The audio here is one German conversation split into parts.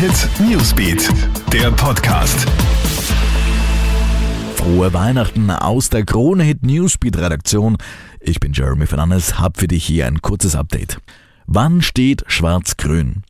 Hit Newsbeat, der Podcast. Frohe Weihnachten aus der Krone Hit Newsbeat Redaktion. Ich bin Jeremy Fernandes, hab für dich hier ein kurzes Update. Wann steht Schwarz-Grün?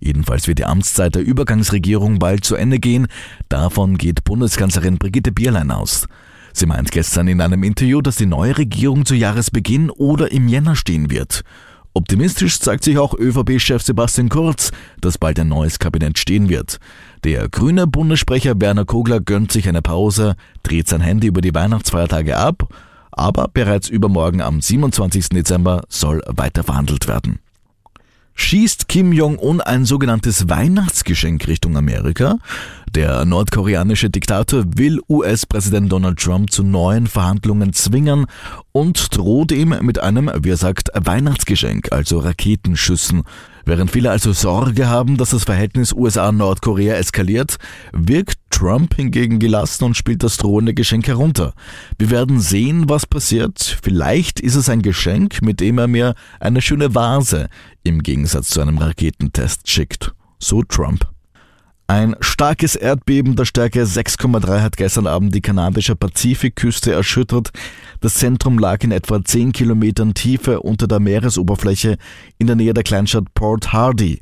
Jedenfalls wird die Amtszeit der Übergangsregierung bald zu Ende gehen. Davon geht Bundeskanzlerin Brigitte Bierlein aus. Sie meint gestern in einem Interview, dass die neue Regierung zu Jahresbeginn oder im Jänner stehen wird. Optimistisch zeigt sich auch ÖVP-Chef Sebastian Kurz, dass bald ein neues Kabinett stehen wird. Der grüne Bundessprecher Werner Kogler gönnt sich eine Pause, dreht sein Handy über die Weihnachtsfeiertage ab, aber bereits übermorgen am 27. Dezember soll weiter verhandelt werden. Schießt Kim Jong-un ein sogenanntes Weihnachtsgeschenk Richtung Amerika? Der nordkoreanische Diktator will US-Präsident Donald Trump zu neuen Verhandlungen zwingen und droht ihm mit einem, wie er sagt, Weihnachtsgeschenk, also Raketenschüssen. Während viele also Sorge haben, dass das Verhältnis USA-Nordkorea eskaliert, wirkt Trump hingegen gelassen und spielt das drohende Geschenk herunter. Wir werden sehen, was passiert. Vielleicht ist es ein Geschenk, mit dem er mir eine schöne Vase im Gegensatz zu einem Raketentest schickt. So Trump. Ein starkes Erdbeben der Stärke 6,3 hat gestern Abend die kanadische Pazifikküste erschüttert. Das Zentrum lag in etwa 10 Kilometern Tiefe unter der Meeresoberfläche in der Nähe der Kleinstadt Port Hardy.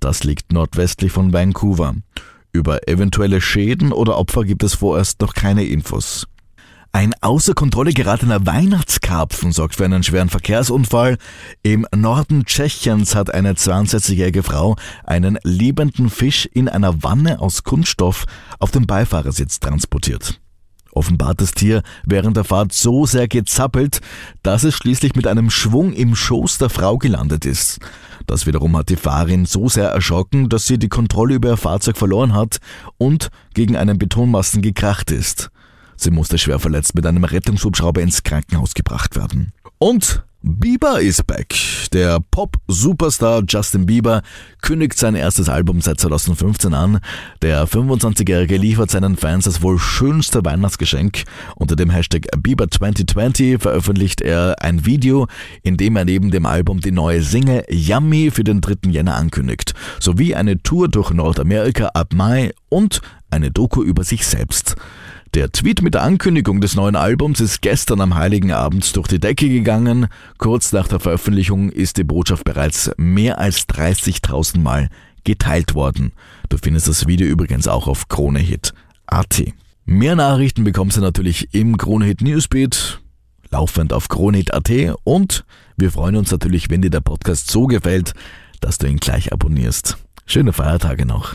Das liegt nordwestlich von Vancouver. Über eventuelle Schäden oder Opfer gibt es vorerst noch keine Infos. Ein außer Kontrolle geratener Weihnachtskarpfen sorgt für einen schweren Verkehrsunfall. Im Norden Tschechiens hat eine 62-jährige Frau einen lebenden Fisch in einer Wanne aus Kunststoff auf dem Beifahrersitz transportiert. Offenbar hat das Tier während der Fahrt so sehr gezappelt, dass es schließlich mit einem Schwung im Schoß der Frau gelandet ist. Das wiederum hat die Fahrerin so sehr erschrocken, dass sie die Kontrolle über ihr Fahrzeug verloren hat und gegen einen Betonmasten gekracht ist. Sie musste schwer verletzt mit einem Rettungshubschrauber ins Krankenhaus gebracht werden. Und Bieber is back. Der Pop-Superstar Justin Bieber kündigt sein erstes Album seit 2015 an. Der 25-Jährige liefert seinen Fans das wohl schönste Weihnachtsgeschenk. Unter dem Hashtag Bieber 2020 veröffentlicht er ein Video, in dem er neben dem Album die neue Single Yummy für den 3. Jänner ankündigt, sowie eine Tour durch Nordamerika ab Mai und eine Doku über sich selbst. Der Tweet mit der Ankündigung des neuen Albums ist gestern am Heiligen Abend durch die Decke gegangen. Kurz nach der Veröffentlichung ist die Botschaft bereits mehr als 30.000 Mal geteilt worden. Du findest das Video übrigens auch auf KroneHit.at. Mehr Nachrichten bekommst du natürlich im KroneHit Newsbeat, laufend auf KroneHit.at und wir freuen uns natürlich, wenn dir der Podcast so gefällt, dass du ihn gleich abonnierst. Schöne Feiertage noch.